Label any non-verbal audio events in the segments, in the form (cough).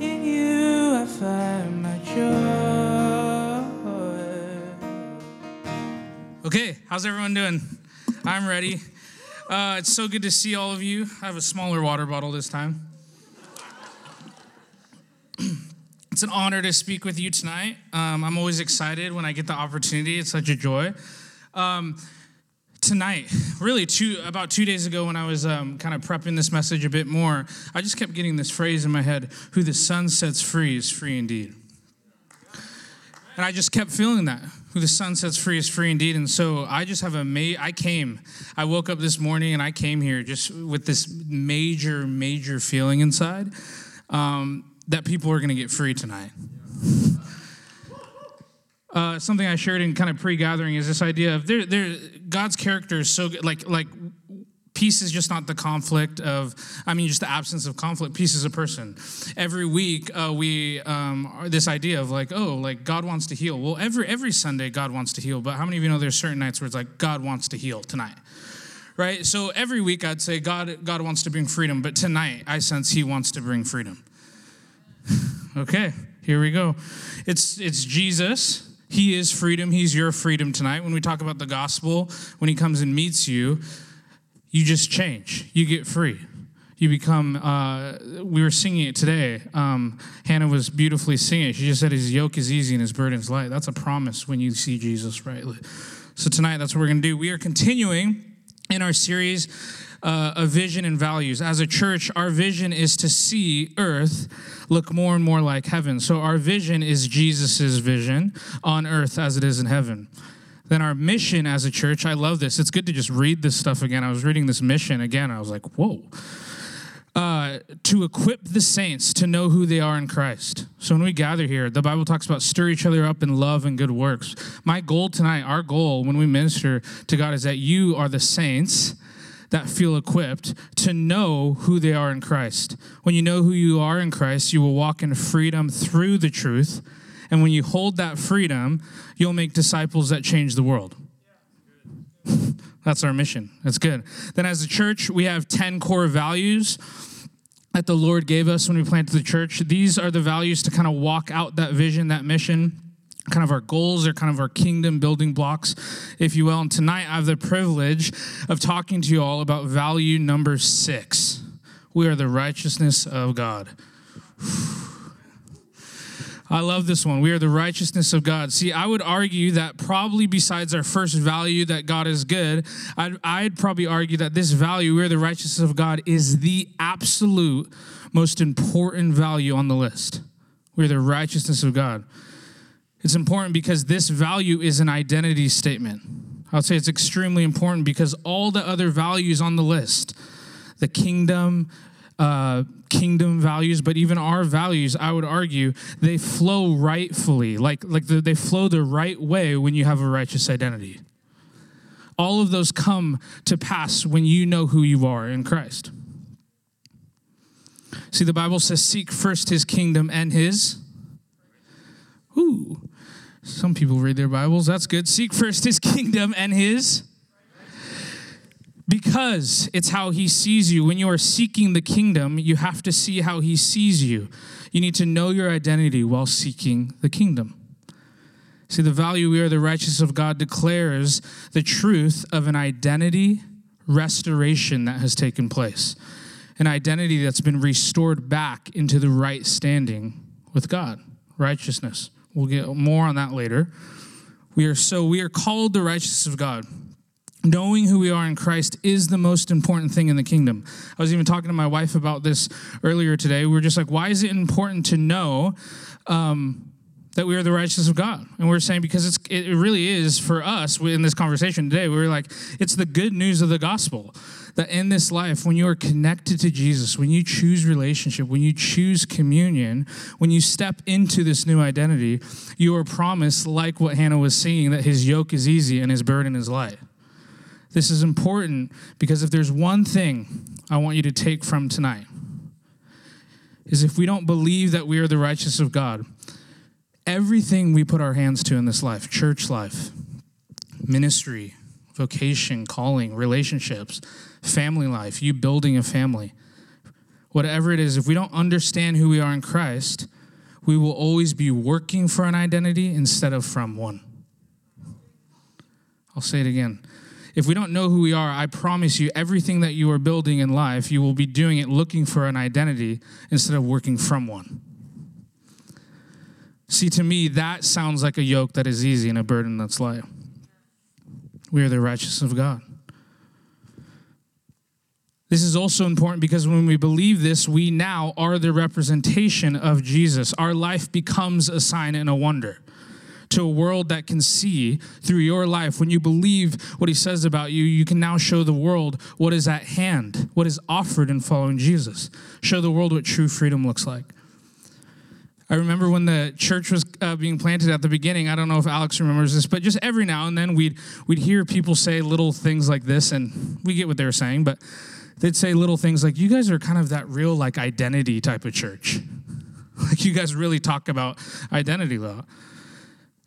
In you I find my joy. Okay, how's everyone doing? I'm ready. Uh, it's so good to see all of you. I have a smaller water bottle this time. (clears throat) it's an honor to speak with you tonight. Um, I'm always excited when I get the opportunity. It's such a joy. Um, tonight, really, two about two days ago, when I was um, kind of prepping this message a bit more, I just kept getting this phrase in my head: "Who the Son sets free is free indeed." And I just kept feeling that. Who the Son sets free is free indeed. And so I just have a ma- I came. I woke up this morning and I came here just with this major, major feeling inside um, that people are going to get free tonight. Uh, something I shared in kind of pre-gathering is this idea of God's character is so good. Like, like peace is just not the conflict of, I mean, just the absence of conflict. Peace is a person. Every week, uh, we um, this idea of like, oh, like God wants to heal. Well, every every Sunday, God wants to heal. But how many of you know there's certain nights where it's like God wants to heal tonight? Right. So every week, I'd say God God wants to bring freedom. But tonight, I sense He wants to bring freedom. (laughs) okay, here we go. It's it's Jesus. He is freedom. He's your freedom tonight. When we talk about the gospel, when He comes and meets you you just change. You get free. You become, uh, we were singing it today. Um, Hannah was beautifully singing. She just said, His yoke is easy and His burden is light. That's a promise when you see Jesus rightly. So tonight, that's what we're going to do. We are continuing in our series uh, of vision and values. As a church, our vision is to see earth look more and more like heaven. So our vision is Jesus' vision on earth as it is in heaven. Then our mission as a church, I love this. It's good to just read this stuff again. I was reading this mission again. I was like, whoa. Uh, to equip the saints to know who they are in Christ. So when we gather here, the Bible talks about stir each other up in love and good works. My goal tonight, our goal when we minister to God is that you are the saints that feel equipped to know who they are in Christ. When you know who you are in Christ, you will walk in freedom through the truth and when you hold that freedom, you'll make disciples that change the world. (laughs) That's our mission. That's good. Then, as a church, we have 10 core values that the Lord gave us when we planted the church. These are the values to kind of walk out that vision, that mission. Kind of our goals are kind of our kingdom building blocks, if you will. And tonight I have the privilege of talking to you all about value number six. We are the righteousness of God. (sighs) I love this one. We are the righteousness of God. See, I would argue that probably besides our first value that God is good, I'd, I'd, probably argue that this value, we are the righteousness of God, is the absolute most important value on the list. We're the righteousness of God. It's important because this value is an identity statement. I would say it's extremely important because all the other values on the list, the kingdom, uh, kingdom values, but even our values, I would argue, they flow rightfully. Like, like the, they flow the right way when you have a righteous identity. All of those come to pass when you know who you are in Christ. See, the Bible says, seek first his kingdom and his. Ooh, some people read their Bibles. That's good. Seek first his kingdom and his because it's how he sees you. When you are seeking the kingdom, you have to see how he sees you. You need to know your identity while seeking the kingdom. See, the value we are the righteousness of God declares the truth of an identity restoration that has taken place, an identity that's been restored back into the right standing with God, righteousness. We'll get more on that later. We are so we are called the righteousness of God knowing who we are in Christ is the most important thing in the kingdom. I was even talking to my wife about this earlier today. We were just like, why is it important to know um, that we are the righteousness of God. And we're saying because it's it really is for us in this conversation today, we are like, it's the good news of the gospel that in this life, when you are connected to Jesus, when you choose relationship, when you choose communion, when you step into this new identity, you are promised, like what Hannah was singing, that his yoke is easy and his burden is light. This is important because if there's one thing I want you to take from tonight, is if we don't believe that we are the righteousness of God, everything we put our hands to in this life church life, ministry, vocation, calling, relationships, family life, you building a family, whatever it is, if we don't understand who we are in Christ, we will always be working for an identity instead of from one. I'll say it again. If we don't know who we are, I promise you, everything that you are building in life, you will be doing it looking for an identity instead of working from one. See, to me, that sounds like a yoke that is easy and a burden that's light. We are the righteousness of God. This is also important because when we believe this, we now are the representation of Jesus. Our life becomes a sign and a wonder to a world that can see through your life. When you believe what he says about you, you can now show the world what is at hand, what is offered in following Jesus. Show the world what true freedom looks like. I remember when the church was uh, being planted at the beginning. I don't know if Alex remembers this, but just every now and then we'd we'd hear people say little things like this, and we get what they're saying, but they'd say little things like, You guys are kind of that real, like, identity type of church. (laughs) like, you guys really talk about identity law.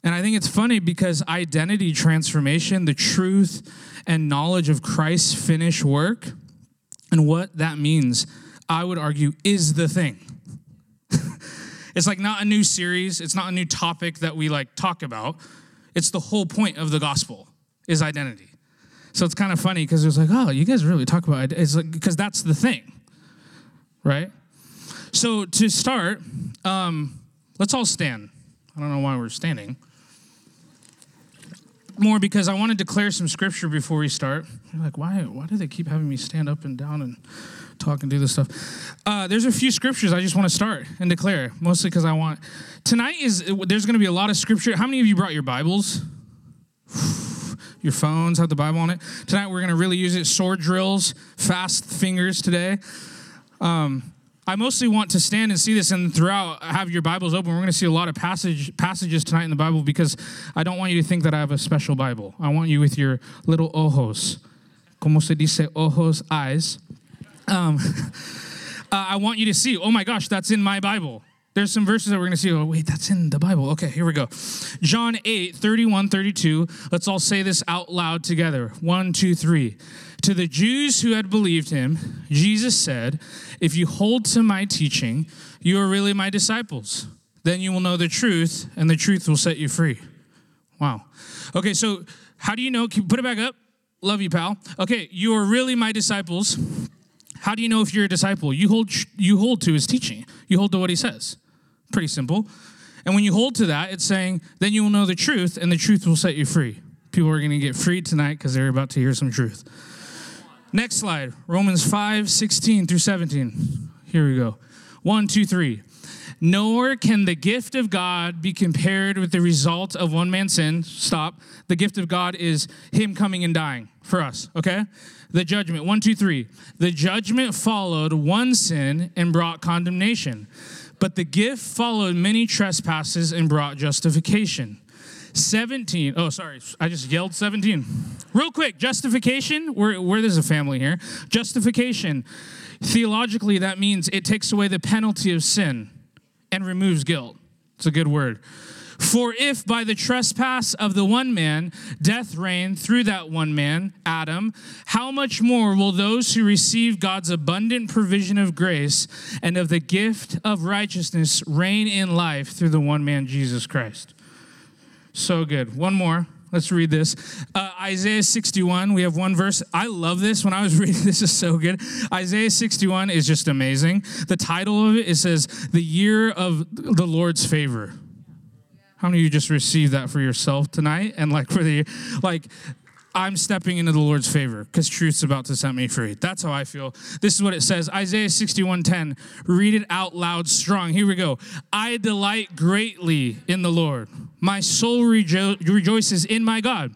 And I think it's funny because identity transformation, the truth and knowledge of Christ's finished work, and what that means, I would argue, is the thing. It's like not a new series, it's not a new topic that we like talk about. It's the whole point of the gospel is identity. So it's kind of funny because it was like, oh, you guys really talk about it. It's like, because that's the thing, right? So to start, um, let's all stand. I don't know why we're standing. More because I want to declare some scripture before we start. You're like, why, why do they keep having me stand up and down and talk and do this stuff? Uh, there's a few scriptures I just want to start and declare, mostly because I want. Tonight is, there's going to be a lot of scripture. How many of you brought your Bibles? (sighs) your phones have the Bible on it. Tonight we're going to really use it. Sword drills, fast fingers today. Um, I mostly want to stand and see this, and throughout have your Bibles open. We're going to see a lot of passage passages tonight in the Bible because I don't want you to think that I have a special Bible. I want you with your little ojos, como se dice ojos, eyes. Um, (laughs) uh, I want you to see. Oh my gosh, that's in my Bible. There's some verses that we're going to see. Oh, wait, that's in the Bible. Okay, here we go. John 8, 31, 32. Let's all say this out loud together. One, two, three. To the Jews who had believed him, Jesus said, If you hold to my teaching, you are really my disciples. Then you will know the truth, and the truth will set you free. Wow. Okay, so how do you know? Can you Put it back up. Love you, pal. Okay, you are really my disciples. How do you know if you're a disciple? You hold, you hold to his teaching, you hold to what he says. Pretty simple. And when you hold to that, it's saying, then you will know the truth, and the truth will set you free. People are going to get freed tonight because they're about to hear some truth. Next slide Romans 5 16 through 17. Here we go. One, two, three. Nor can the gift of God be compared with the result of one man's sin. Stop. The gift of God is Him coming and dying for us, okay? The judgment. One, two, three. The judgment followed one sin and brought condemnation. But the gift followed many trespasses and brought justification. 17. Oh, sorry. I just yelled 17. Real quick, justification. We're, we're there's a family here. Justification. Theologically, that means it takes away the penalty of sin and removes guilt. It's a good word. For if by the trespass of the one man death reigned through that one man, Adam, how much more will those who receive God's abundant provision of grace and of the gift of righteousness reign in life through the one man, Jesus Christ? So good. One more. Let's read this. Uh, Isaiah 61, we have one verse. I love this. When I was (laughs) reading this, is so good. Isaiah 61 is just amazing. The title of it, it says, The Year of the Lord's Favor. How many of you just received that for yourself tonight? And like for the, like, I'm stepping into the Lord's favor because truth's about to set me free. That's how I feel. This is what it says Isaiah 61:10. Read it out loud strong. Here we go. I delight greatly in the Lord. My soul rejo- rejoices in my God.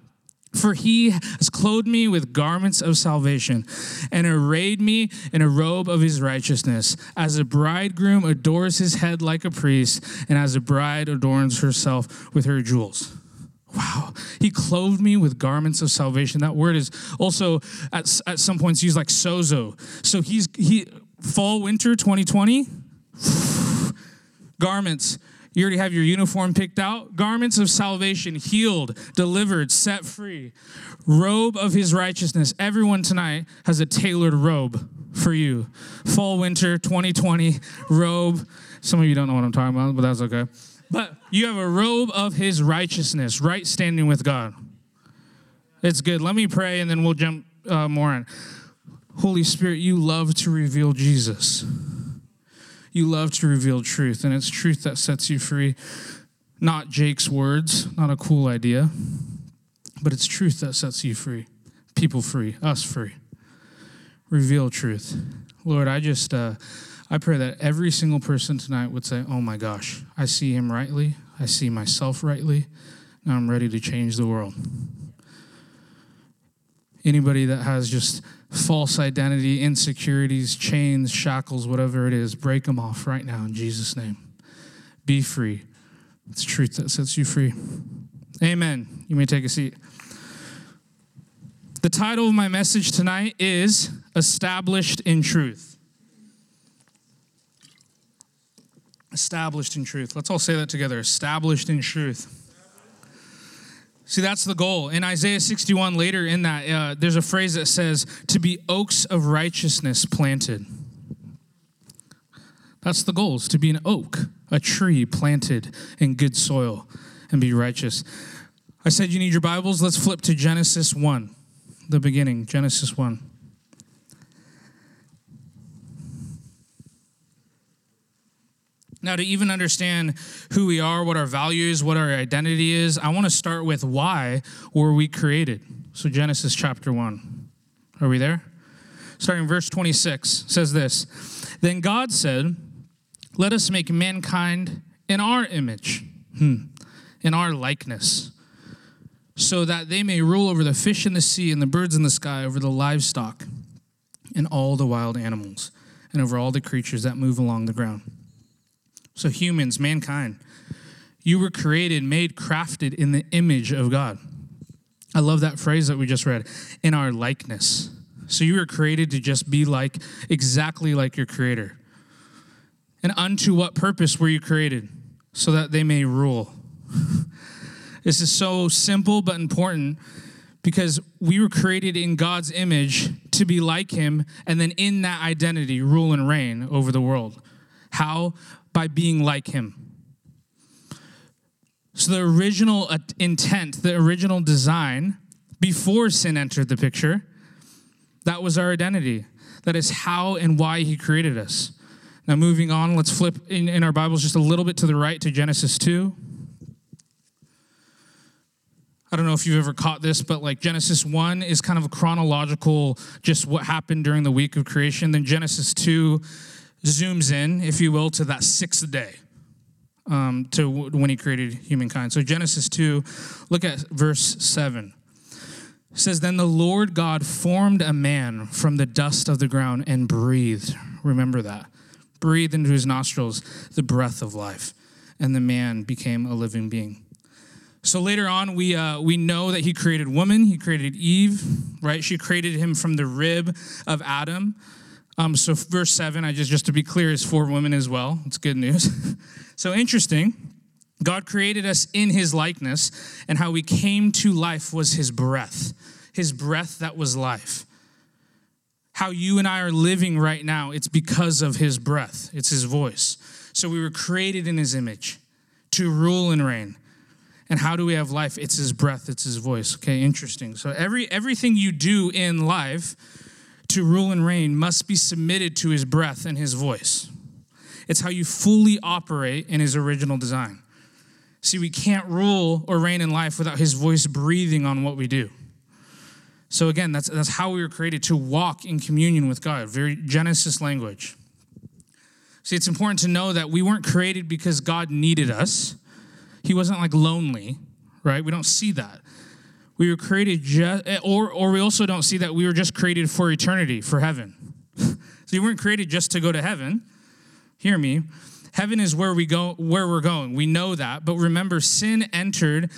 For he has clothed me with garments of salvation and arrayed me in a robe of his righteousness. As a bridegroom adores his head like a priest, and as a bride adorns herself with her jewels. Wow. He clothed me with garments of salvation. That word is also at, at some points used like sozo. So he's he fall winter 2020 (sighs) garments you already have your uniform picked out. Garments of salvation, healed, delivered, set free. Robe of his righteousness. Everyone tonight has a tailored robe for you. Fall, winter 2020 robe. Some of you don't know what I'm talking about, but that's okay. But you have a robe of his righteousness, right standing with God. It's good. Let me pray and then we'll jump uh, more in. Holy Spirit, you love to reveal Jesus you love to reveal truth, and it's truth that sets you free. Not Jake's words, not a cool idea, but it's truth that sets you free, people free, us free. Reveal truth. Lord, I just, uh, I pray that every single person tonight would say, Oh my gosh, I see him rightly, I see myself rightly, now I'm ready to change the world. Anybody that has just false identity, insecurities, chains, shackles, whatever it is, break them off right now in Jesus' name. Be free. It's truth that sets you free. Amen. You may take a seat. The title of my message tonight is Established in Truth. Established in truth. Let's all say that together. Established in truth. See, that's the goal. In Isaiah 61, later in that, uh, there's a phrase that says, to be oaks of righteousness planted. That's the goal, is to be an oak, a tree planted in good soil and be righteous. I said you need your Bibles. Let's flip to Genesis 1, the beginning, Genesis 1. Now, to even understand who we are, what our values, what our identity is, I want to start with why were we created? So, Genesis chapter 1. Are we there? Starting verse 26 says this Then God said, Let us make mankind in our image, hmm, in our likeness, so that they may rule over the fish in the sea and the birds in the sky, over the livestock and all the wild animals, and over all the creatures that move along the ground. So, humans, mankind, you were created, made, crafted in the image of God. I love that phrase that we just read in our likeness. So, you were created to just be like, exactly like your creator. And unto what purpose were you created? So that they may rule. (laughs) this is so simple but important because we were created in God's image to be like Him, and then in that identity, rule and reign over the world. How? By being like him. So, the original intent, the original design, before sin entered the picture, that was our identity. That is how and why he created us. Now, moving on, let's flip in, in our Bibles just a little bit to the right to Genesis 2. I don't know if you've ever caught this, but like Genesis 1 is kind of a chronological, just what happened during the week of creation. Then Genesis 2 zooms in, if you will, to that sixth day, um, to when he created humankind. So Genesis 2, look at verse 7. It says, Then the Lord God formed a man from the dust of the ground and breathed. Remember that. Breathed into his nostrils the breath of life, and the man became a living being. So later on, we, uh, we know that he created woman, he created Eve, right? She created him from the rib of Adam. Um, so verse seven, I just just to be clear, is for women as well. It's good news. (laughs) so interesting. God created us in his likeness, and how we came to life was his breath, his breath that was life. How you and I are living right now, it's because of his breath, it's his voice. So we were created in his image to rule and reign. And how do we have life? It's his breath, it's his voice. Okay, interesting. So every everything you do in life to rule and reign must be submitted to his breath and his voice. It's how you fully operate in his original design. See, we can't rule or reign in life without his voice breathing on what we do. So again, that's that's how we were created to walk in communion with God. Very Genesis language. See, it's important to know that we weren't created because God needed us. He wasn't like lonely, right? We don't see that. We were created just, or, or we also don't see that we were just created for eternity, for heaven. (laughs) so you weren't created just to go to heaven. Hear me. Heaven is where we go, where we're going. We know that. But remember, sin entered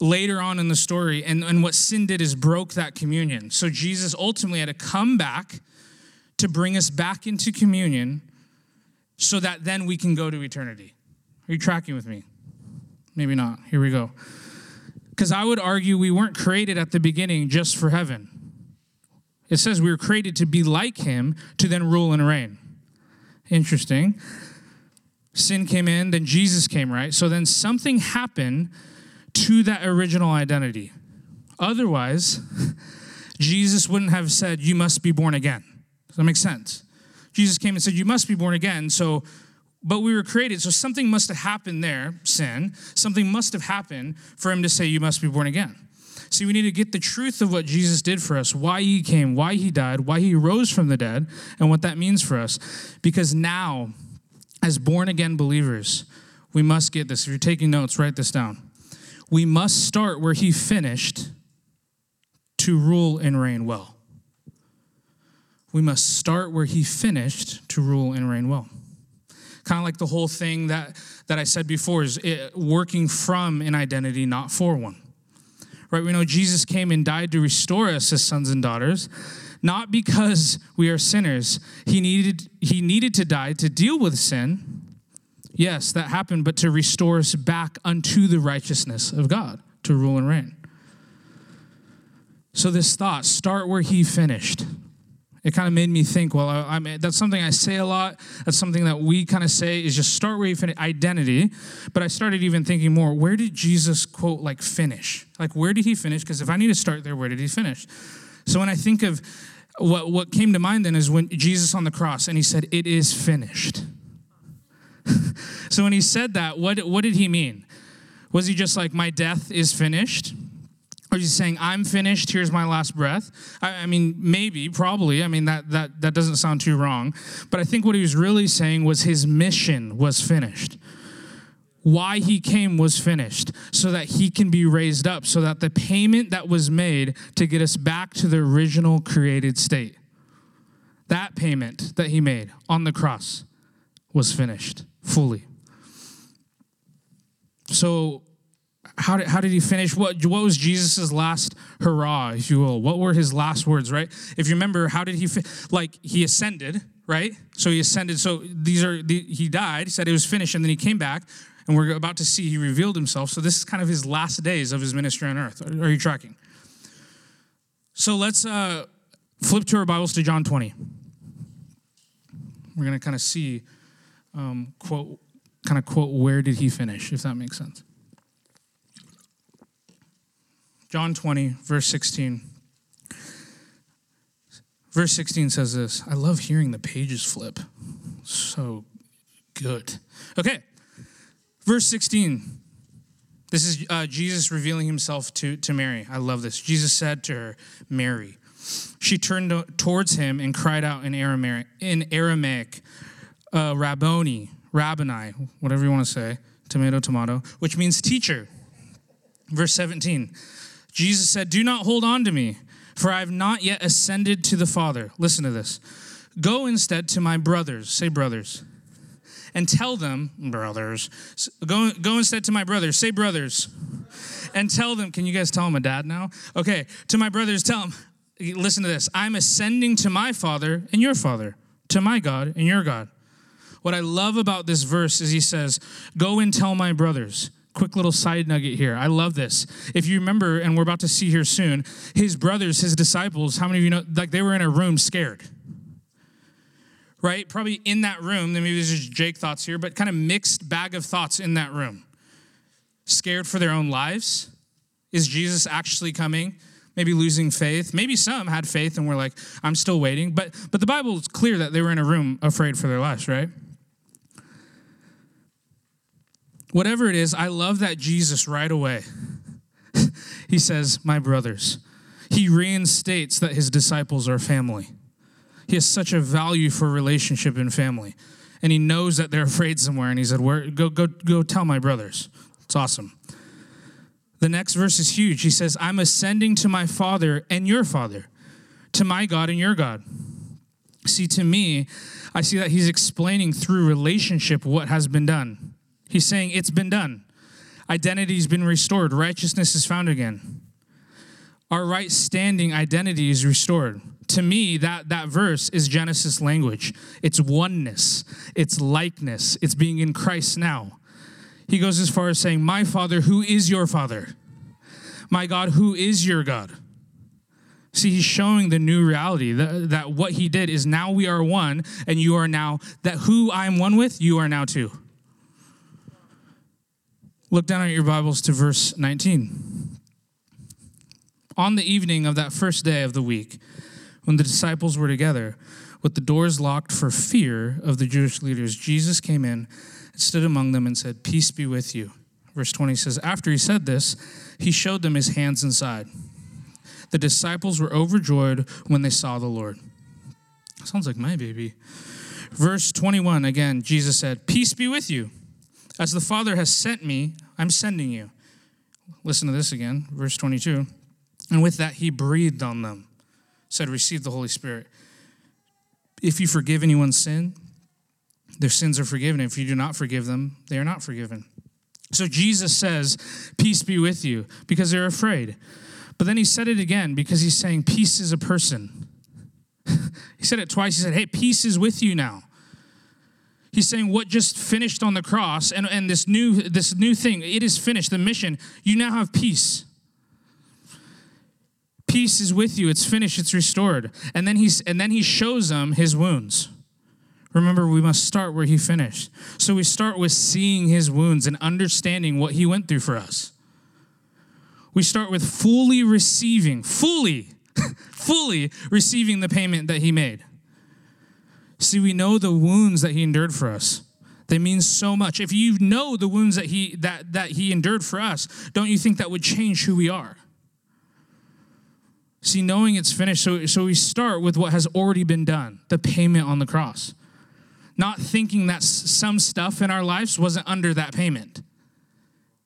later on in the story, and, and what sin did is broke that communion. So Jesus ultimately had to come back to bring us back into communion so that then we can go to eternity. Are you tracking with me? Maybe not. Here we go. Because I would argue we weren't created at the beginning just for heaven. It says we were created to be like him to then rule and reign. Interesting. Sin came in, then Jesus came, right? So then something happened to that original identity. Otherwise, (laughs) Jesus wouldn't have said, You must be born again. Does that make sense? Jesus came and said, You must be born again. So, but we were created, so something must have happened there, sin. Something must have happened for him to say, You must be born again. See, we need to get the truth of what Jesus did for us, why he came, why he died, why he rose from the dead, and what that means for us. Because now, as born again believers, we must get this. If you're taking notes, write this down. We must start where he finished to rule and reign well. We must start where he finished to rule and reign well. Kind of like the whole thing that, that I said before is it, working from an identity, not for one. Right? We know Jesus came and died to restore us as sons and daughters, not because we are sinners. He needed, he needed to die to deal with sin. Yes, that happened, but to restore us back unto the righteousness of God, to rule and reign. So, this thought start where he finished. It kind of made me think, well, I, I mean, that's something I say a lot. That's something that we kind of say is just start where you finish, identity. But I started even thinking more, where did Jesus, quote, like finish? Like, where did he finish? Because if I need to start there, where did he finish? So when I think of what, what came to mind then is when Jesus on the cross and he said, it is finished. (laughs) so when he said that, what, what did he mean? Was he just like, my death is finished? Or he saying, I'm finished, here's my last breath? I, I, mean, maybe, probably. I mean, that, that, that doesn't sound too wrong. But I think what he was really saying was his mission was finished. Why he came was finished, so that he can be raised up, so that the payment that was made to get us back to the original created state, that payment that he made on the cross was finished fully. So how did, how did he finish? What, what was Jesus' last hurrah, if you will? What were his last words, right? If you remember, how did he, fi- like, he ascended, right? So he ascended. So these are, the, he died, said it was finished, and then he came back, and we're about to see he revealed himself. So this is kind of his last days of his ministry on earth. Are, are you tracking? So let's uh, flip to our Bibles to John 20. We're going to kind of see, um, quote, kind of quote, where did he finish, if that makes sense. John 20, verse 16. Verse 16 says this I love hearing the pages flip. So good. Okay. Verse 16. This is uh, Jesus revealing himself to, to Mary. I love this. Jesus said to her, Mary. She turned towards him and cried out in Aramaic, in Aramaic uh, Rabboni, Rabboni, whatever you want to say, tomato, tomato, which means teacher. Verse 17. Jesus said, Do not hold on to me, for I have not yet ascended to the Father. Listen to this. Go instead to my brothers, say brothers, and tell them, brothers, go, go instead to my brothers, say brothers, and tell them, can you guys tell them a dad now? Okay, to my brothers, tell them, listen to this. I'm ascending to my Father and your Father, to my God and your God. What I love about this verse is he says, Go and tell my brothers quick little side nugget here. I love this. If you remember, and we're about to see here soon, his brothers, his disciples, how many of you know, like they were in a room scared? Right? Probably in that room, then maybe there's just Jake thoughts here, but kind of mixed bag of thoughts in that room. Scared for their own lives. Is Jesus actually coming? Maybe losing faith. Maybe some had faith and were like, I'm still waiting. But but the Bible is clear that they were in a room afraid for their lives, right? Whatever it is, I love that Jesus right away, (laughs) he says, My brothers. he reinstates that his disciples are family. He has such a value for relationship and family. And he knows that they're afraid somewhere. And he said, Where, go, go, go tell my brothers. It's awesome. The next verse is huge. He says, I'm ascending to my Father and your Father, to my God and your God. See, to me, I see that he's explaining through relationship what has been done. He's saying, It's been done. Identity's been restored. Righteousness is found again. Our right standing identity is restored. To me, that, that verse is Genesis language. It's oneness, it's likeness, it's being in Christ now. He goes as far as saying, My Father, who is your Father? My God, who is your God? See, he's showing the new reality that, that what he did is now we are one, and you are now, that who I'm one with, you are now two. Look down at your Bibles to verse 19. On the evening of that first day of the week, when the disciples were together, with the doors locked for fear of the Jewish leaders, Jesus came in and stood among them and said, Peace be with you. Verse 20 says, After he said this, he showed them his hands and side. The disciples were overjoyed when they saw the Lord. Sounds like my baby. Verse 21 again, Jesus said, Peace be with you. As the Father has sent me, I'm sending you. Listen to this again, verse 22. And with that, he breathed on them, said, Receive the Holy Spirit. If you forgive anyone's sin, their sins are forgiven. If you do not forgive them, they are not forgiven. So Jesus says, Peace be with you, because they're afraid. But then he said it again because he's saying, Peace is a person. (laughs) he said it twice. He said, Hey, peace is with you now. He's saying what just finished on the cross and, and this new this new thing, it is finished, the mission. You now have peace. Peace is with you. It's finished, it's restored. And then he's and then he shows them his wounds. Remember, we must start where he finished. So we start with seeing his wounds and understanding what he went through for us. We start with fully receiving, fully, (laughs) fully receiving the payment that he made. See, we know the wounds that he endured for us. They mean so much. If you know the wounds that he that that he endured for us, don't you think that would change who we are? See, knowing it's finished, so, so we start with what has already been done, the payment on the cross. Not thinking that some stuff in our lives wasn't under that payment.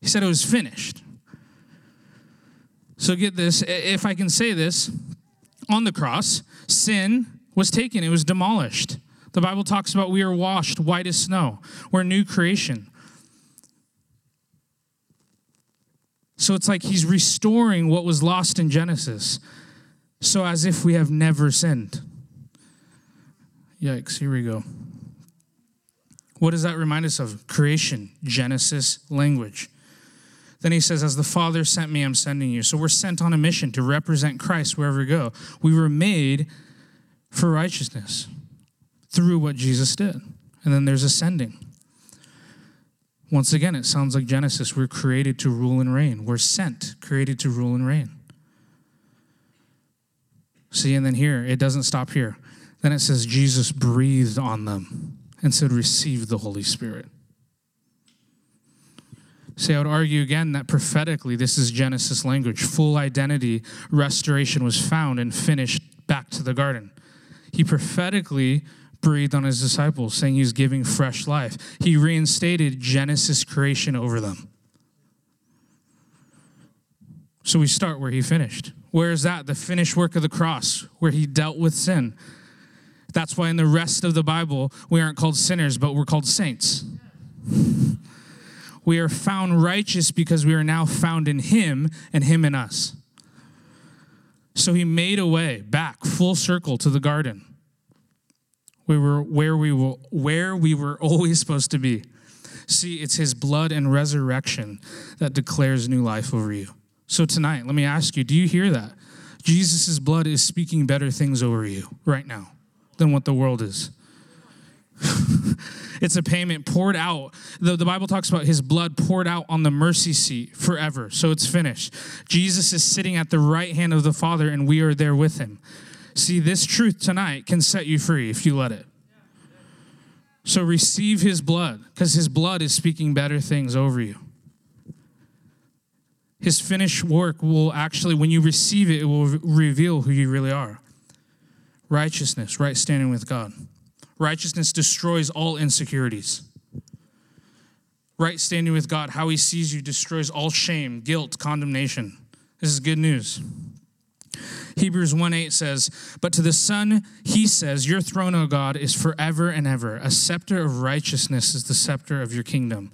He said it was finished. So get this, if I can say this, on the cross, sin was taken, it was demolished. The Bible talks about we are washed white as snow. We're new creation. So it's like he's restoring what was lost in Genesis. So as if we have never sinned. Yikes, here we go. What does that remind us of? Creation, Genesis language. Then he says, As the Father sent me, I'm sending you. So we're sent on a mission to represent Christ wherever we go. We were made for righteousness through what Jesus did. And then there's ascending. Once again, it sounds like Genesis. We're created to rule and reign. We're sent, created to rule and reign. See, and then here, it doesn't stop here. Then it says, Jesus breathed on them and said, Receive the Holy Spirit. See, I would argue again that prophetically, this is Genesis language. Full identity restoration was found and finished back to the garden. He prophetically breathed on his disciples, saying he's giving fresh life. He reinstated Genesis creation over them. So we start where he finished. Where is that? The finished work of the cross, where he dealt with sin. That's why in the rest of the Bible, we aren't called sinners, but we're called saints. We are found righteous because we are now found in him and him in us. So he made a way back, full circle to the garden. We were where we were where we were always supposed to be. See, it's his blood and resurrection that declares new life over you. So tonight, let me ask you, do you hear that? Jesus' blood is speaking better things over you right now than what the world is. (laughs) it's a payment poured out. The, the Bible talks about his blood poured out on the mercy seat forever. So it's finished. Jesus is sitting at the right hand of the Father, and we are there with him. See, this truth tonight can set you free if you let it. So receive his blood, because his blood is speaking better things over you. His finished work will actually, when you receive it, it will re- reveal who you really are. Righteousness, right standing with God. Righteousness destroys all insecurities. Right standing with God, how He sees you, destroys all shame, guilt, condemnation. This is good news. Hebrews 1 8 says, But to the Son, he says, Your throne, O God, is forever and ever. A scepter of righteousness is the scepter of your kingdom.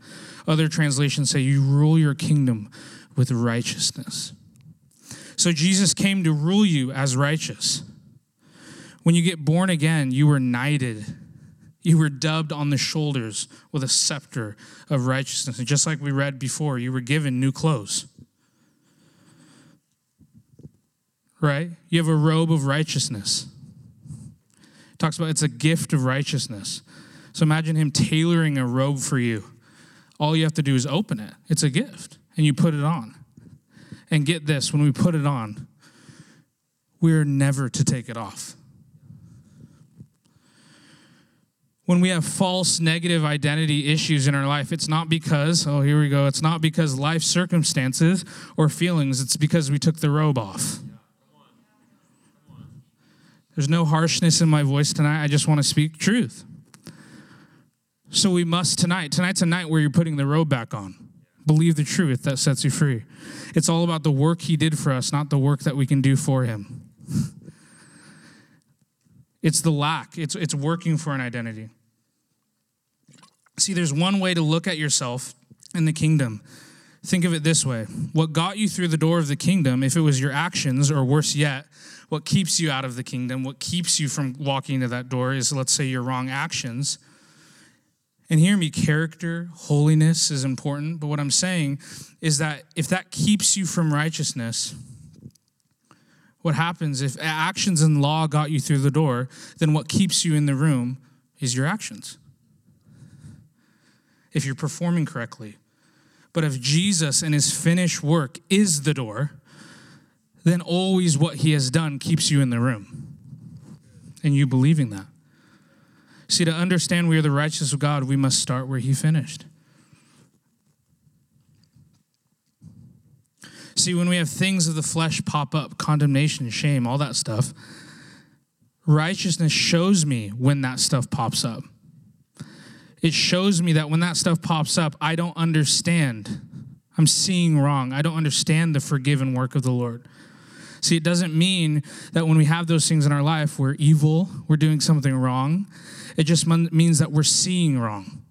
Other translations say, You rule your kingdom with righteousness. So Jesus came to rule you as righteous. When you get born again, you were knighted. You were dubbed on the shoulders with a scepter of righteousness. And just like we read before, you were given new clothes. Right? You have a robe of righteousness. It talks about it's a gift of righteousness. So imagine him tailoring a robe for you. All you have to do is open it. It's a gift, and you put it on. And get this when we put it on, we're never to take it off. When we have false negative identity issues in our life, it's not because, oh, here we go, it's not because life circumstances or feelings, it's because we took the robe off. There's no harshness in my voice tonight. I just want to speak truth. So we must tonight. Tonight's a night where you're putting the robe back on. Believe the truth that sets you free. It's all about the work he did for us, not the work that we can do for him. It's the lack, it's, it's working for an identity. See, there's one way to look at yourself in the kingdom. Think of it this way what got you through the door of the kingdom, if it was your actions, or worse yet, what keeps you out of the kingdom, what keeps you from walking to that door is, let's say, your wrong actions. And hear me, character, holiness is important. But what I'm saying is that if that keeps you from righteousness, what happens if actions and law got you through the door, then what keeps you in the room is your actions. If you're performing correctly. But if Jesus and his finished work is the door, then always what he has done keeps you in the room. And you believing that. See, to understand we are the righteous of God, we must start where he finished. See, when we have things of the flesh pop up, condemnation, shame, all that stuff, righteousness shows me when that stuff pops up. It shows me that when that stuff pops up, I don't understand. I'm seeing wrong. I don't understand the forgiven work of the Lord. See, it doesn't mean that when we have those things in our life, we're evil, we're doing something wrong. It just means that we're seeing wrong.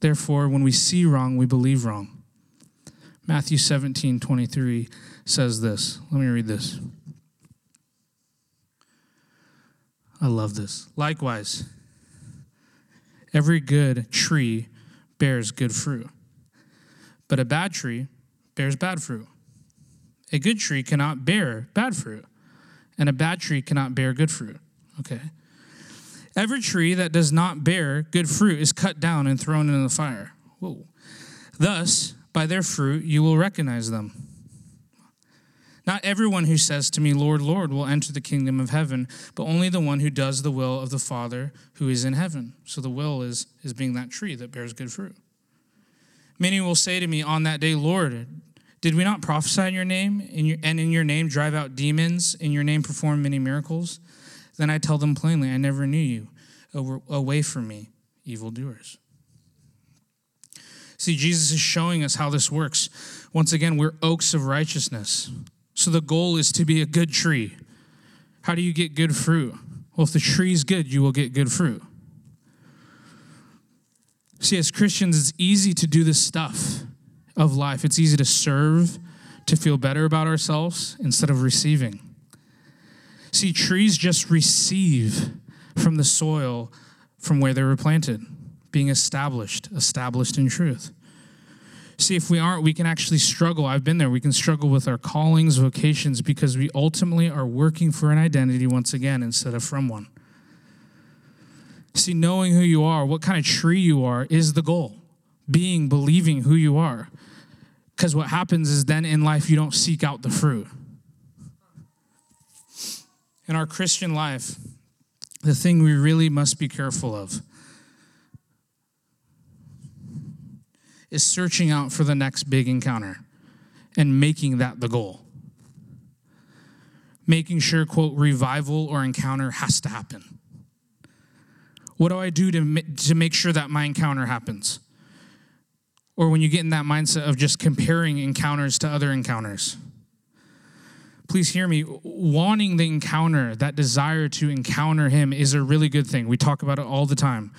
Therefore, when we see wrong, we believe wrong. Matthew 17, 23 says this. Let me read this. I love this. Likewise, every good tree bears good fruit, but a bad tree bears bad fruit. A good tree cannot bear bad fruit, and a bad tree cannot bear good fruit. Okay. Every tree that does not bear good fruit is cut down and thrown into the fire. Whoa. Thus, by their fruit, you will recognize them. Not everyone who says to me, Lord, Lord, will enter the kingdom of heaven, but only the one who does the will of the Father who is in heaven. So the will is, is being that tree that bears good fruit. Many will say to me on that day, Lord, did we not prophesy in your name in your, and in your name drive out demons, in your name perform many miracles? Then I tell them plainly, I never knew you. Away from me, evildoers. See, Jesus is showing us how this works. Once again, we're oaks of righteousness. So the goal is to be a good tree. How do you get good fruit? Well, if the tree is good, you will get good fruit. See, as Christians, it's easy to do this stuff of life. It's easy to serve, to feel better about ourselves instead of receiving. See, trees just receive from the soil from where they were planted, being established, established in truth. See, if we aren't, we can actually struggle. I've been there. We can struggle with our callings, vocations, because we ultimately are working for an identity once again instead of from one. See, knowing who you are, what kind of tree you are, is the goal. Being, believing who you are. Because what happens is then in life, you don't seek out the fruit. In our Christian life, the thing we really must be careful of is searching out for the next big encounter. and making that the goal. Making sure, quote, revival or encounter has to happen. What do I do to, to make sure that my encounter happens? Or when you get in that mindset of just comparing encounters to other encounters. Please hear me. Wanting the encounter, that desire to encounter Him, is a really good thing. We talk about it all the time.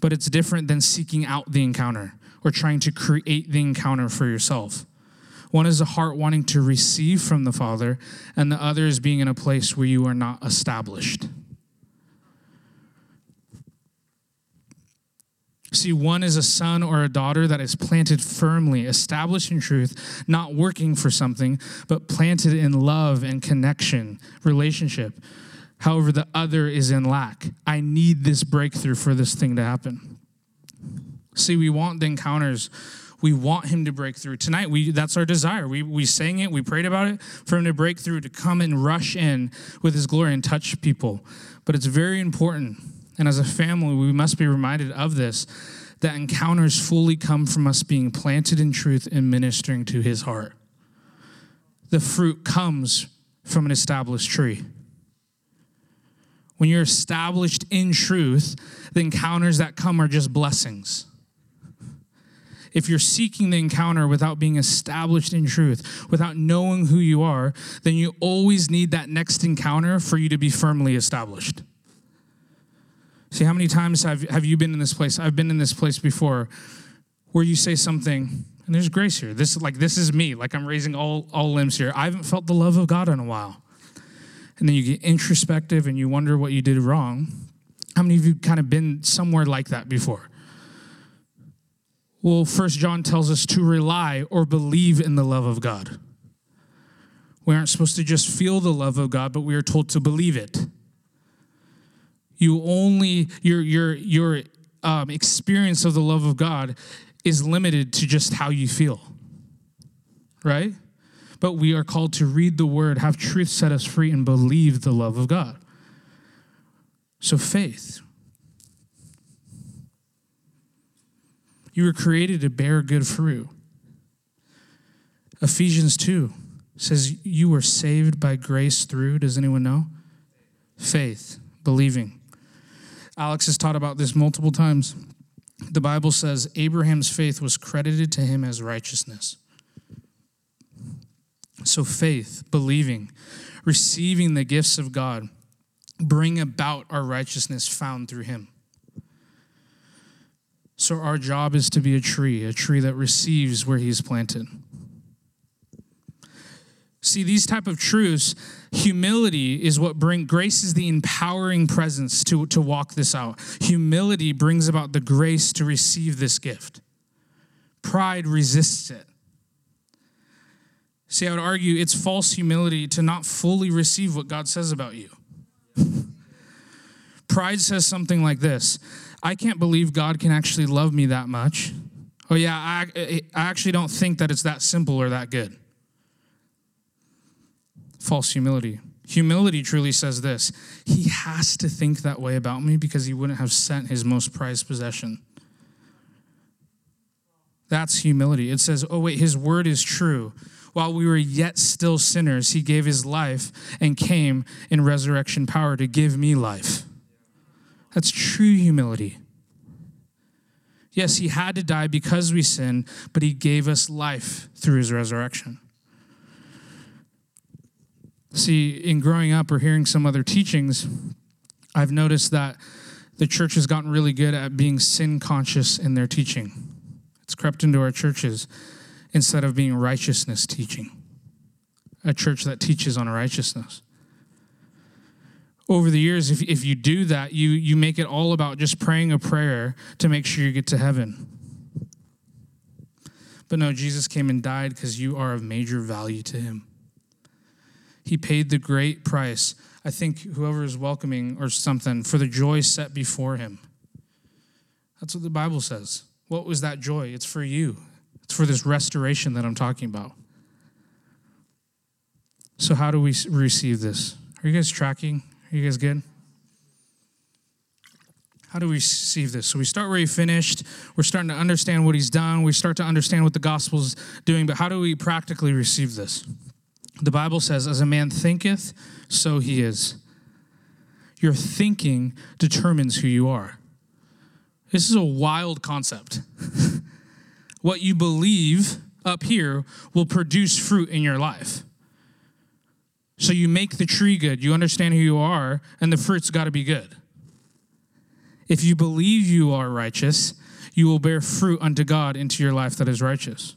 But it's different than seeking out the encounter or trying to create the encounter for yourself. One is a heart wanting to receive from the Father, and the other is being in a place where you are not established. See, one is a son or a daughter that is planted firmly, established in truth, not working for something, but planted in love and connection, relationship. However, the other is in lack. I need this breakthrough for this thing to happen. See, we want the encounters. We want him to break through. Tonight, we that's our desire. We, we sang it, we prayed about it, for him to break through, to come and rush in with his glory and touch people. But it's very important and as a family, we must be reminded of this that encounters fully come from us being planted in truth and ministering to his heart. The fruit comes from an established tree. When you're established in truth, the encounters that come are just blessings. If you're seeking the encounter without being established in truth, without knowing who you are, then you always need that next encounter for you to be firmly established. See, how many times have, have you been in this place? I've been in this place before where you say something, and there's grace here. This like this is me, like I'm raising all, all limbs here. I haven't felt the love of God in a while. And then you get introspective and you wonder what you did wrong. How many of you kind of been somewhere like that before? Well, First John tells us to rely or believe in the love of God. We aren't supposed to just feel the love of God, but we are told to believe it you only your your your um, experience of the love of God is limited to just how you feel, right? But we are called to read the word, have truth set us free, and believe the love of God. So faith. You were created to bear good fruit. Ephesians 2 says you were saved by grace through, does anyone know? Faith, believing. Alex has taught about this multiple times. The Bible says Abraham's faith was credited to him as righteousness. So, faith, believing, receiving the gifts of God, bring about our righteousness found through him. So, our job is to be a tree, a tree that receives where he's planted. See, these type of truths, humility is what bring grace is the empowering presence to, to walk this out. Humility brings about the grace to receive this gift. Pride resists it. See, I would argue it's false humility to not fully receive what God says about you. (laughs) Pride says something like this I can't believe God can actually love me that much. Oh, yeah, I, I actually don't think that it's that simple or that good false humility. Humility truly says this He has to think that way about me because he wouldn't have sent his most prized possession. That's humility. It says, oh, wait, his word is true. While we were yet still sinners, he gave his life and came in resurrection power to give me life. That's true humility. Yes, he had to die because we sinned, but he gave us life through his resurrection. See, in growing up or hearing some other teachings, I've noticed that the church has gotten really good at being sin conscious in their teaching. It's crept into our churches instead of being righteousness teaching, a church that teaches on righteousness. Over the years, if, if you do that, you, you make it all about just praying a prayer to make sure you get to heaven. But no, Jesus came and died because you are of major value to him. He paid the great price. I think whoever is welcoming or something for the joy set before him. That's what the Bible says. What was that joy? It's for you, it's for this restoration that I'm talking about. So, how do we receive this? Are you guys tracking? Are you guys good? How do we receive this? So we start where he finished. We're starting to understand what he's done. We start to understand what the gospel's doing, but how do we practically receive this? The Bible says, As a man thinketh, so he is. Your thinking determines who you are. This is a wild concept. (laughs) what you believe up here will produce fruit in your life. So you make the tree good, you understand who you are, and the fruit's got to be good. If you believe you are righteous, you will bear fruit unto God into your life that is righteous.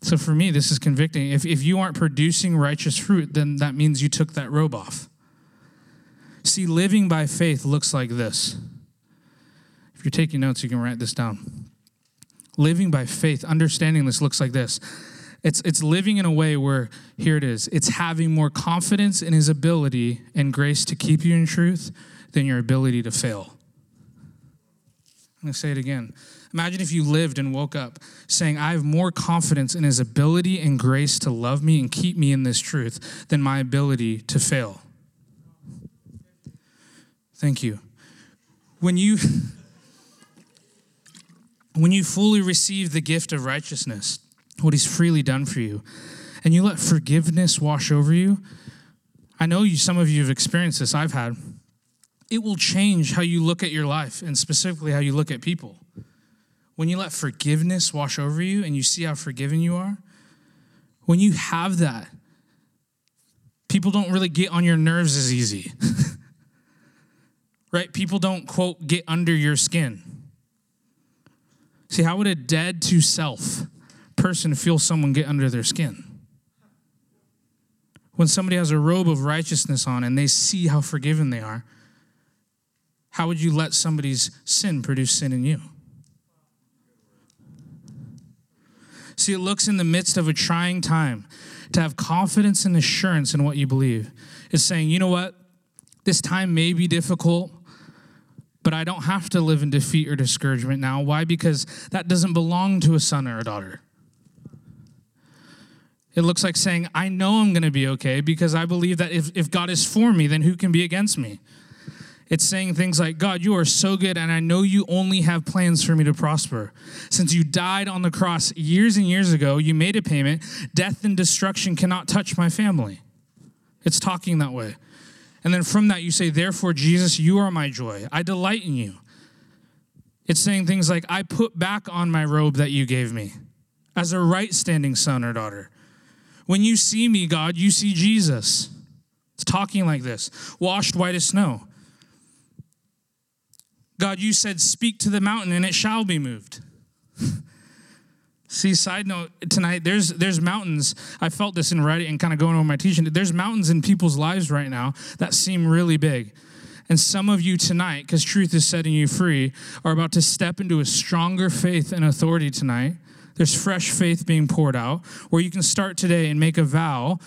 So for me, this is convicting. If, if you aren't producing righteous fruit, then that means you took that robe off. See, living by faith looks like this. If you're taking notes, you can write this down. Living by faith, understanding this looks like this. It's, it's living in a way where, here it is, it's having more confidence in his ability and grace to keep you in truth than your ability to fail. I'm going to say it again. Imagine if you lived and woke up saying, I have more confidence in his ability and grace to love me and keep me in this truth than my ability to fail. Thank you. When you (laughs) when you fully receive the gift of righteousness, what he's freely done for you, and you let forgiveness wash over you, I know you some of you have experienced this, I've had. It will change how you look at your life and specifically how you look at people. When you let forgiveness wash over you and you see how forgiven you are, when you have that, people don't really get on your nerves as easy. (laughs) right? People don't, quote, get under your skin. See, how would a dead to self person feel someone get under their skin? When somebody has a robe of righteousness on and they see how forgiven they are, how would you let somebody's sin produce sin in you? See, it looks in the midst of a trying time to have confidence and assurance in what you believe. It's saying, you know what? This time may be difficult, but I don't have to live in defeat or discouragement now. Why? Because that doesn't belong to a son or a daughter. It looks like saying, I know I'm going to be okay because I believe that if, if God is for me, then who can be against me? It's saying things like, God, you are so good, and I know you only have plans for me to prosper. Since you died on the cross years and years ago, you made a payment. Death and destruction cannot touch my family. It's talking that way. And then from that, you say, Therefore, Jesus, you are my joy. I delight in you. It's saying things like, I put back on my robe that you gave me as a right standing son or daughter. When you see me, God, you see Jesus. It's talking like this washed white as snow. God, you said, Speak to the mountain and it shall be moved. (laughs) See, side note tonight, there's there's mountains. I felt this in writing and kind of going over my teaching. There's mountains in people's lives right now that seem really big. And some of you tonight, because truth is setting you free, are about to step into a stronger faith and authority tonight. There's fresh faith being poured out where you can start today and make a vow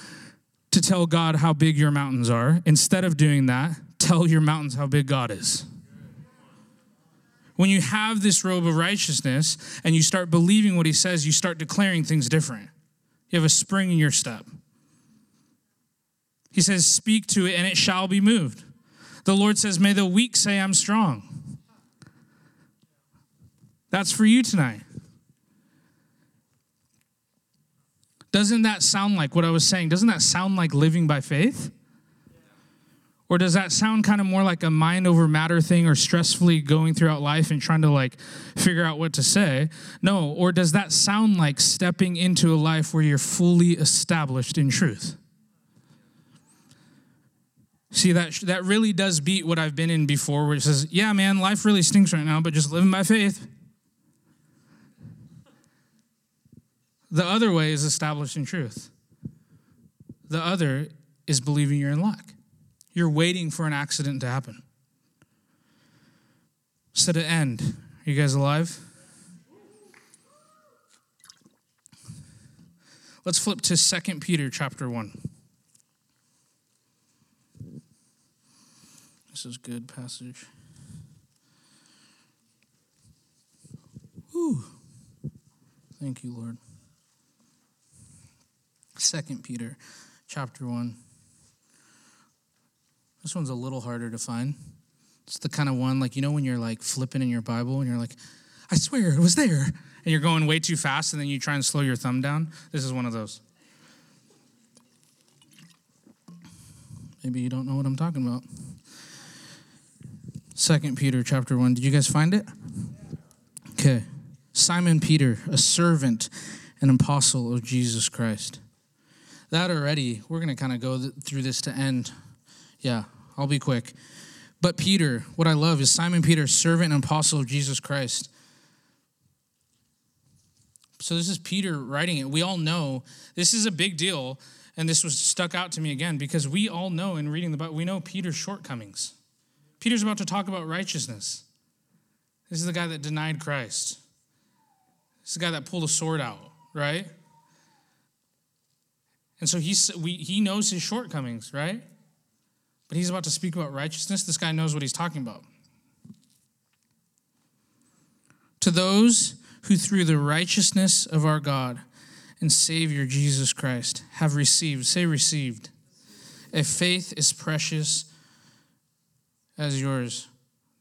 to tell God how big your mountains are. Instead of doing that, tell your mountains how big God is. When you have this robe of righteousness and you start believing what he says, you start declaring things different. You have a spring in your step. He says, Speak to it and it shall be moved. The Lord says, May the weak say, I'm strong. That's for you tonight. Doesn't that sound like what I was saying? Doesn't that sound like living by faith? Or does that sound kind of more like a mind over matter thing or stressfully going throughout life and trying to like figure out what to say? No. Or does that sound like stepping into a life where you're fully established in truth? See, that, that really does beat what I've been in before, where it says, yeah, man, life really stinks right now, but just living by faith. The other way is established in truth. The other is believing you're in lack. You're waiting for an accident to happen. So to end, are you guys alive? Let's flip to 2 Peter chapter 1. This is good passage. Whew. Thank you, Lord. 2 Peter chapter 1. This one's a little harder to find, It's the kind of one, like, you know, when you're like flipping in your Bible and you're like, I swear it was there. And you're going way too fast and then you try and slow your thumb down. This is one of those. Maybe you don't know what I'm talking about. Second Peter chapter 1. Did you guys find it? Okay. Simon Peter, a servant and apostle of Jesus Christ. That already, we're going to kind of go th- through this to end. Yeah, I'll be quick. But Peter, what I love is Simon Peter, servant and apostle of Jesus Christ. So this is Peter writing it. We all know this is a big deal, and this was stuck out to me again because we all know in reading the Bible, we know Peter's shortcomings. Peter's about to talk about righteousness. This is the guy that denied Christ. This is the guy that pulled a sword out, right? And so he's, we, he knows his shortcomings, right? But he's about to speak about righteousness. This guy knows what he's talking about. To those who, through the righteousness of our God and Savior Jesus Christ, have received, say, received, a faith as precious as yours.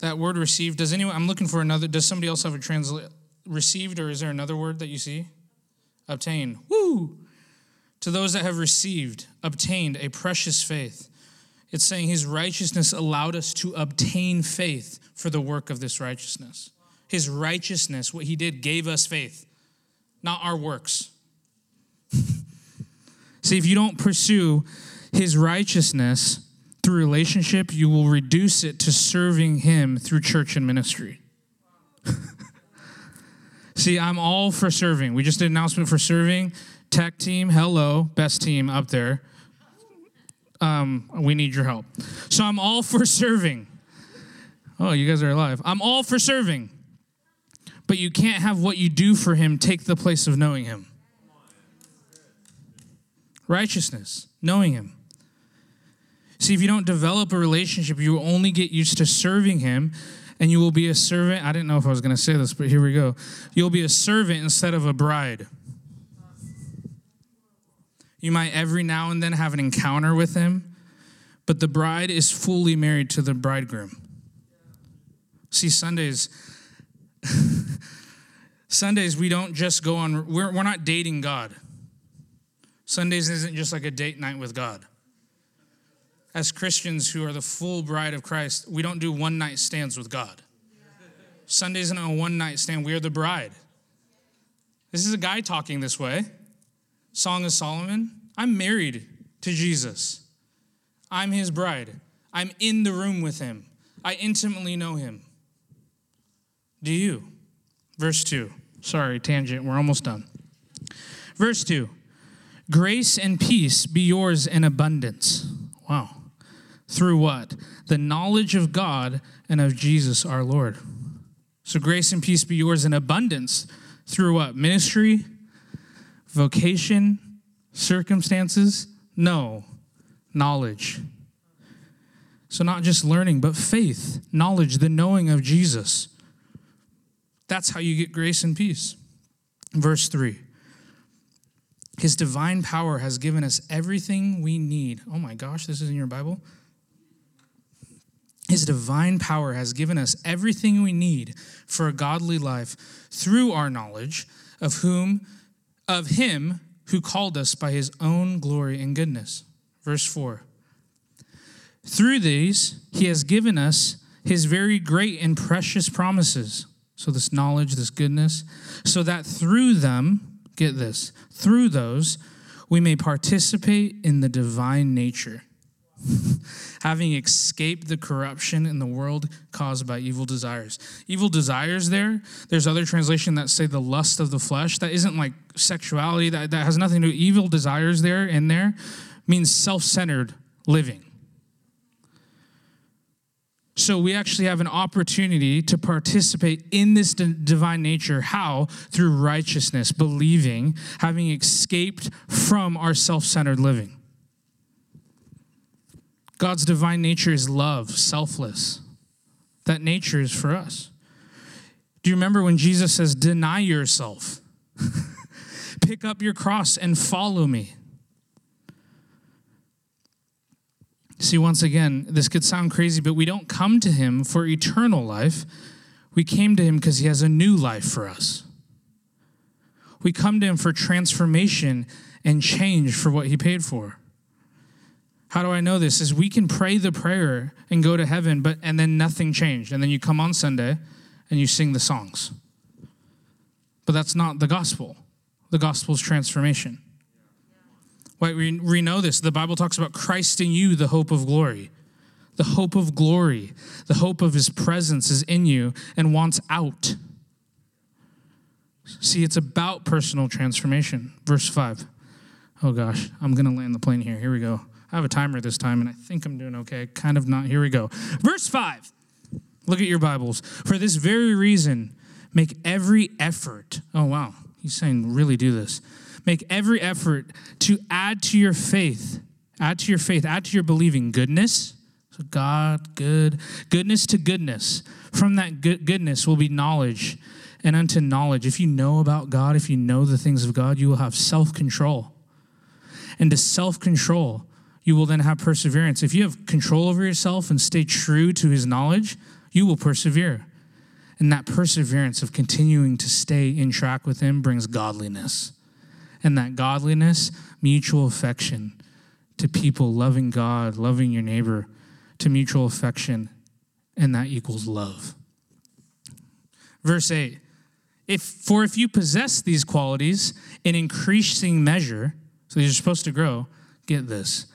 That word received, does anyone, I'm looking for another, does somebody else have a translate, received, or is there another word that you see? Obtain. Woo! To those that have received, obtained a precious faith it's saying his righteousness allowed us to obtain faith for the work of this righteousness. His righteousness, what he did, gave us faith, not our works. (laughs) See, if you don't pursue his righteousness through relationship, you will reduce it to serving him through church and ministry. (laughs) See, I'm all for serving. We just did an announcement for serving. Tech team, hello, best team up there um, we need your help. So I'm all for serving. Oh, you guys are alive. I'm all for serving. But you can't have what you do for him take the place of knowing him. Righteousness, knowing him. See, if you don't develop a relationship, you will only get used to serving him and you will be a servant. I didn't know if I was going to say this, but here we go. You'll be a servant instead of a bride. You might every now and then have an encounter with him, but the bride is fully married to the bridegroom. See, Sundays, (laughs) Sundays, we don't just go on, we're, we're not dating God. Sundays isn't just like a date night with God. As Christians who are the full bride of Christ, we don't do one night stands with God. Sunday isn't a one night stand, we are the bride. This is a guy talking this way. Song of Solomon. I'm married to Jesus. I'm his bride. I'm in the room with him. I intimately know him. Do you? Verse 2. Sorry, tangent. We're almost done. Verse 2 Grace and peace be yours in abundance. Wow. Through what? The knowledge of God and of Jesus our Lord. So, grace and peace be yours in abundance through what? Ministry, vocation, circumstances? No, knowledge. So, not just learning, but faith, knowledge, the knowing of Jesus. That's how you get grace and peace. Verse 3 His divine power has given us everything we need. Oh my gosh, this is in your Bible? His divine power has given us everything we need for a godly life through our knowledge of whom, of Him who called us by his own glory and goodness. Verse 4 Through these, he has given us his very great and precious promises. So, this knowledge, this goodness, so that through them, get this, through those, we may participate in the divine nature (laughs) having escaped the corruption in the world caused by evil desires. Evil desires there, there's other translation that say the lust of the flesh. That isn't like sexuality, that, that has nothing to do. Evil desires there in there means self-centered living. So we actually have an opportunity to participate in this divine nature. How? Through righteousness, believing, having escaped from our self centered living. God's divine nature is love, selfless. That nature is for us. Do you remember when Jesus says, Deny yourself, (laughs) pick up your cross, and follow me? See, once again, this could sound crazy, but we don't come to him for eternal life. We came to him because he has a new life for us. We come to him for transformation and change for what he paid for. How do I know this? Is we can pray the prayer and go to heaven, but and then nothing changed. And then you come on Sunday and you sing the songs. But that's not the gospel. The gospel's transformation. Why we, we know this. The Bible talks about Christ in you, the hope of glory. The hope of glory, the hope of his presence is in you and wants out. See, it's about personal transformation. Verse 5. Oh gosh, I'm going to land the plane here. Here we go. I have a timer this time, and I think I'm doing okay. Kind of not. Here we go. Verse 5. Look at your Bibles. For this very reason, make every effort. Oh, wow. He's saying, really do this. Make every effort to add to your faith, add to your faith, add to your believing goodness. So, God, good. Goodness to goodness. From that good, goodness will be knowledge. And unto knowledge, if you know about God, if you know the things of God, you will have self control. And to self control, you will then have perseverance. If you have control over yourself and stay true to his knowledge, you will persevere. And that perseverance of continuing to stay in track with him brings godliness. And that godliness, mutual affection to people, loving God, loving your neighbor, to mutual affection, and that equals love. Verse 8 if, For if you possess these qualities in increasing measure, so you're supposed to grow, get this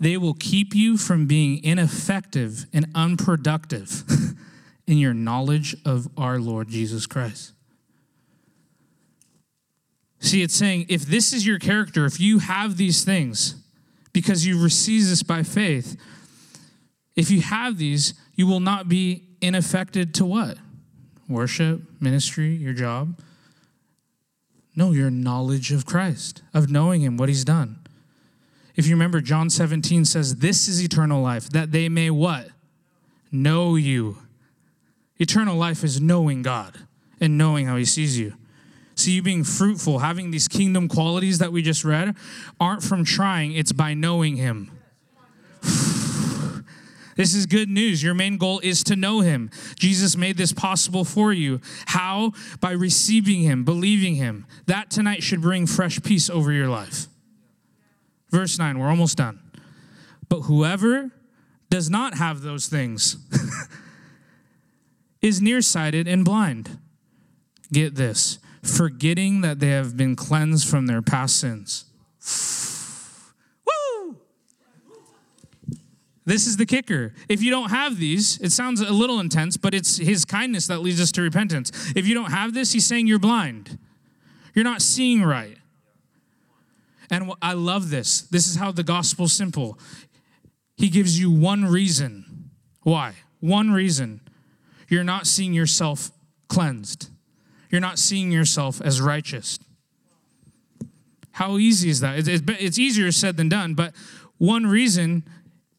they will keep you from being ineffective and unproductive (laughs) in your knowledge of our Lord Jesus Christ. See, it's saying if this is your character, if you have these things, because you receive this by faith, if you have these, you will not be ineffective to what? Worship, ministry, your job. No, your knowledge of Christ, of knowing Him, what He's done. If you remember, John 17 says, This is eternal life, that they may what? Know you. Eternal life is knowing God and knowing how He sees you. See, you being fruitful, having these kingdom qualities that we just read, aren't from trying, it's by knowing Him. (sighs) This is good news. Your main goal is to know him. Jesus made this possible for you. How? By receiving him, believing him. That tonight should bring fresh peace over your life. Verse 9, we're almost done. But whoever does not have those things (laughs) is nearsighted and blind. Get this forgetting that they have been cleansed from their past sins. (sighs) Woo! This is the kicker. If you don't have these, it sounds a little intense, but it's his kindness that leads us to repentance. If you don't have this, he's saying you're blind. You're not seeing right. And I love this. This is how the gospel's simple. He gives you one reason. Why? One reason. You're not seeing yourself cleansed. You're not seeing yourself as righteous. How easy is that? It's easier said than done, but one reason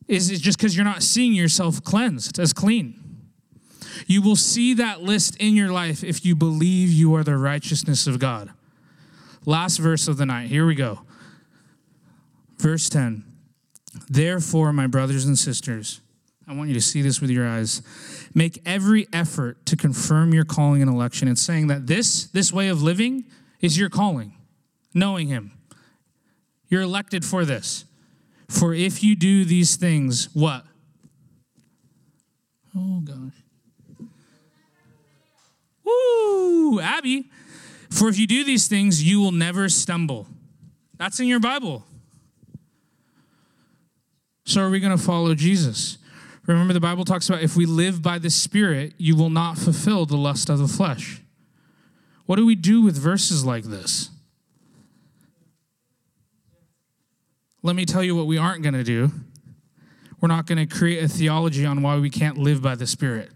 is just because you're not seeing yourself cleansed as clean. You will see that list in your life if you believe you are the righteousness of God. Last verse of the night. Here we go. Verse 10 Therefore, my brothers and sisters, I want you to see this with your eyes. Make every effort to confirm your calling and election. It's saying that this, this way of living is your calling, knowing Him. You're elected for this. For if you do these things, what? Oh, gosh. Woo, Abby. For if you do these things, you will never stumble. That's in your Bible. So are we going to follow Jesus? Remember, the Bible talks about if we live by the Spirit, you will not fulfill the lust of the flesh. What do we do with verses like this? Let me tell you what we aren't going to do. We're not going to create a theology on why we can't live by the Spirit.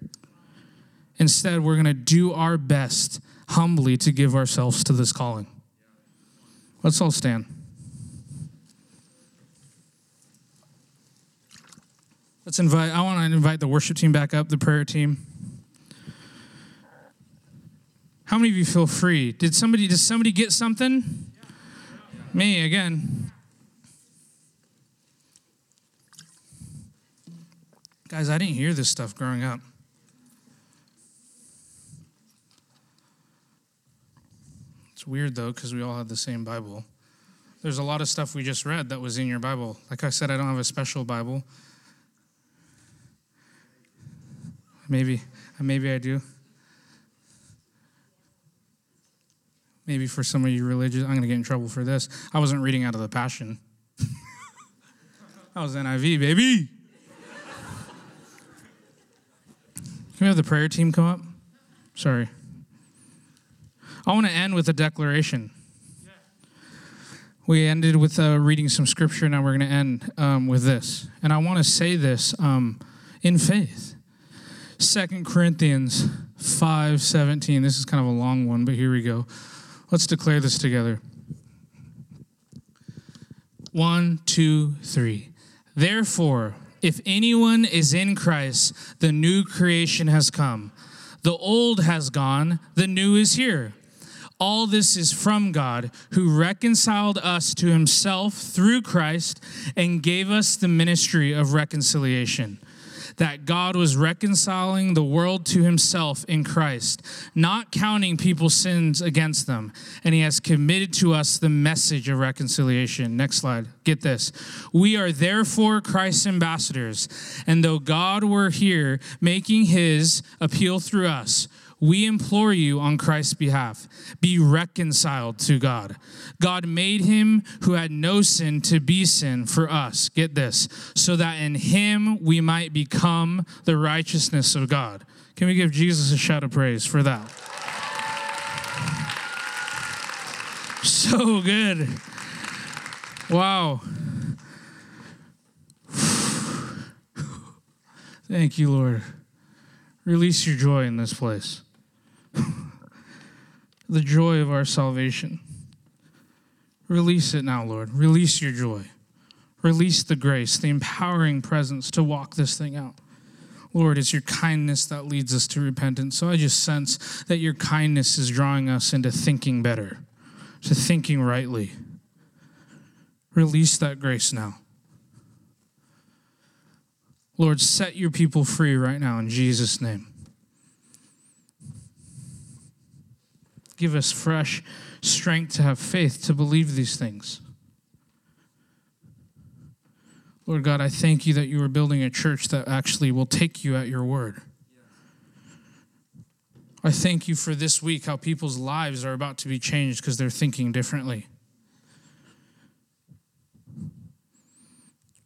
Instead, we're going to do our best humbly to give ourselves to this calling. Let's all stand. Let's invite, I want to invite the worship team back up, the prayer team. How many of you feel free? Did somebody, does somebody get something? Me again. Guys, I didn't hear this stuff growing up. It's weird though, because we all have the same Bible. There's a lot of stuff we just read that was in your Bible. Like I said, I don't have a special Bible. Maybe, maybe I do. Maybe for some of you religious, I'm going to get in trouble for this. I wasn't reading out of the Passion. (laughs) I was NIV, baby. Can we have the prayer team come up? Sorry. I want to end with a declaration. We ended with uh, reading some scripture. Now we're going to end um, with this. And I want to say this um, in faith. Second Corinthians 5 17. This is kind of a long one, but here we go. Let's declare this together. One, two, three. Therefore, if anyone is in Christ, the new creation has come. The old has gone, the new is here. All this is from God, who reconciled us to himself through Christ and gave us the ministry of reconciliation that God was reconciling the world to himself in Christ, not counting people's sins against them. And he has committed to us the message of reconciliation. Next slide. Get this. We are therefore Christ's ambassadors, and though God were here making his appeal through us, we implore you on Christ's behalf be reconciled to God. God made him who had no sin to be sin for us. Get this, so that in him we might become the righteousness of God. Can we give Jesus a shout of praise for that? So good. Wow. (sighs) Thank you, Lord. Release your joy in this place (laughs) the joy of our salvation. Release it now, Lord. Release your joy. Release the grace, the empowering presence to walk this thing out. Lord, it's your kindness that leads us to repentance. So I just sense that your kindness is drawing us into thinking better, to thinking rightly. Release that grace now. Lord, set your people free right now in Jesus' name. Give us fresh strength to have faith to believe these things. Lord God, I thank you that you are building a church that actually will take you at your word. I thank you for this week, how people's lives are about to be changed because they're thinking differently.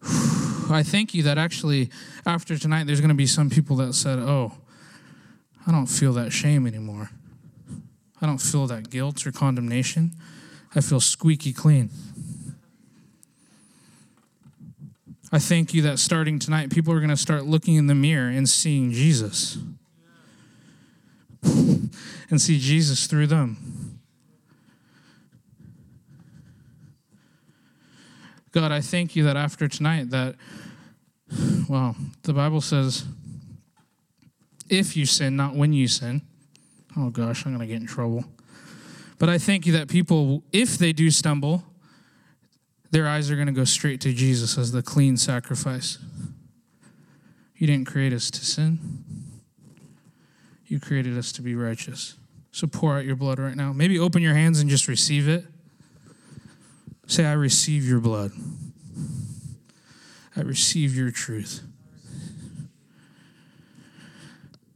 I thank you that actually, after tonight, there's going to be some people that said, Oh, I don't feel that shame anymore. I don't feel that guilt or condemnation. I feel squeaky clean. I thank you that starting tonight, people are going to start looking in the mirror and seeing Jesus. (laughs) and see Jesus through them. God, I thank you that after tonight that well, the Bible says if you sin, not when you sin oh gosh, I'm going to get in trouble. But I thank you that people, if they do stumble, their eyes are going to go straight to Jesus as the clean sacrifice. You didn't create us to sin, you created us to be righteous. So pour out your blood right now. Maybe open your hands and just receive it. Say, I receive your blood. I receive your truth.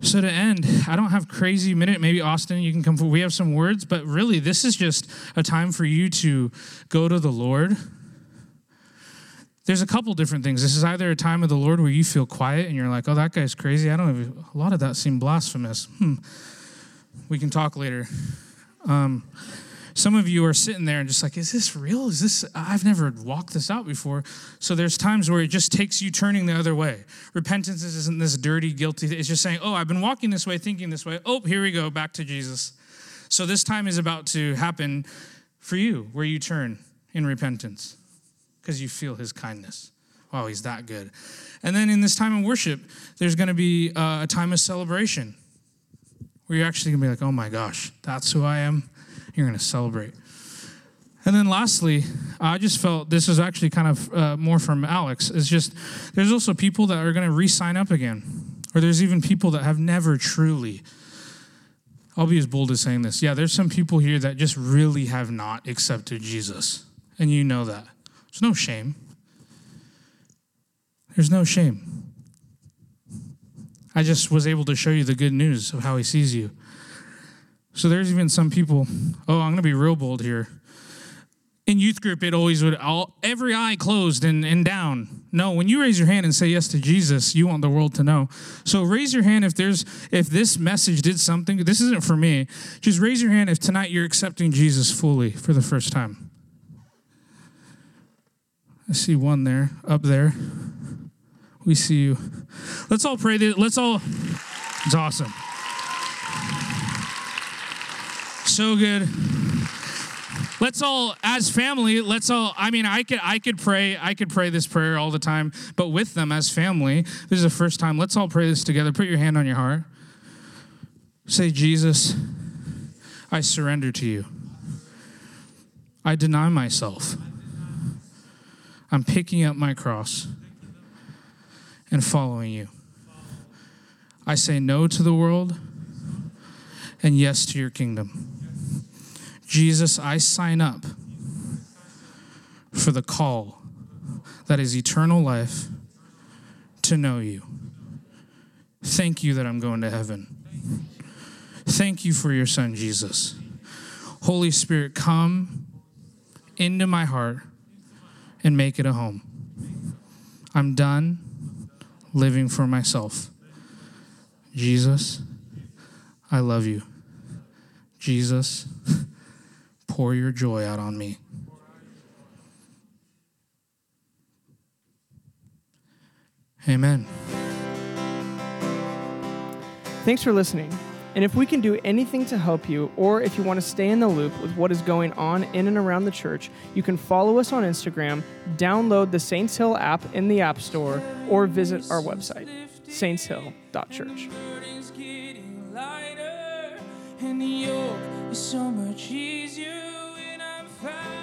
So to end, I don't have crazy minute. Maybe Austin, you can come. We have some words, but really, this is just a time for you to go to the Lord. There's a couple different things. This is either a time of the Lord where you feel quiet and you're like, "Oh, that guy's crazy." I don't. Even, a lot of that seemed blasphemous. Hmm. We can talk later. Um, some of you are sitting there and just like, is this real? Is this, I've never walked this out before. So there's times where it just takes you turning the other way. Repentance isn't this dirty, guilty, it's just saying, oh, I've been walking this way, thinking this way. Oh, here we go, back to Jesus. So this time is about to happen for you, where you turn in repentance because you feel his kindness. Wow, he's that good. And then in this time of worship, there's going to be uh, a time of celebration where you're actually going to be like, oh my gosh, that's who I am. You're going to celebrate. And then lastly, I just felt this is actually kind of uh, more from Alex. It's just there's also people that are going to re sign up again, or there's even people that have never truly. I'll be as bold as saying this. Yeah, there's some people here that just really have not accepted Jesus, and you know that. There's no shame. There's no shame. I just was able to show you the good news of how he sees you. So there's even some people, oh, I'm going to be real bold here. In youth group, it always would, all, every eye closed and, and down. No, when you raise your hand and say yes to Jesus, you want the world to know. So raise your hand if there's, if this message did something, this isn't for me. Just raise your hand if tonight you're accepting Jesus fully for the first time. I see one there, up there. We see you. Let's all pray. Let's all, it's awesome. So good. Let's all, as family, let's all. I mean, I could, I could pray, I could pray this prayer all the time, but with them as family, this is the first time. Let's all pray this together. Put your hand on your heart. Say, Jesus, I surrender to you. I deny myself. I'm picking up my cross and following you. I say no to the world and yes to your kingdom. Jesus, I sign up for the call that is eternal life to know you. Thank you that I'm going to heaven. Thank you for your son, Jesus. Holy Spirit, come into my heart and make it a home. I'm done living for myself. Jesus, I love you. Jesus, pour your joy out on me. Amen. Thanks for listening. And if we can do anything to help you, or if you want to stay in the loop with what is going on in and around the church, you can follow us on Instagram, download the Saints Hill app in the App Store, or visit our website, saintshill.church. is so much easier when I'm found.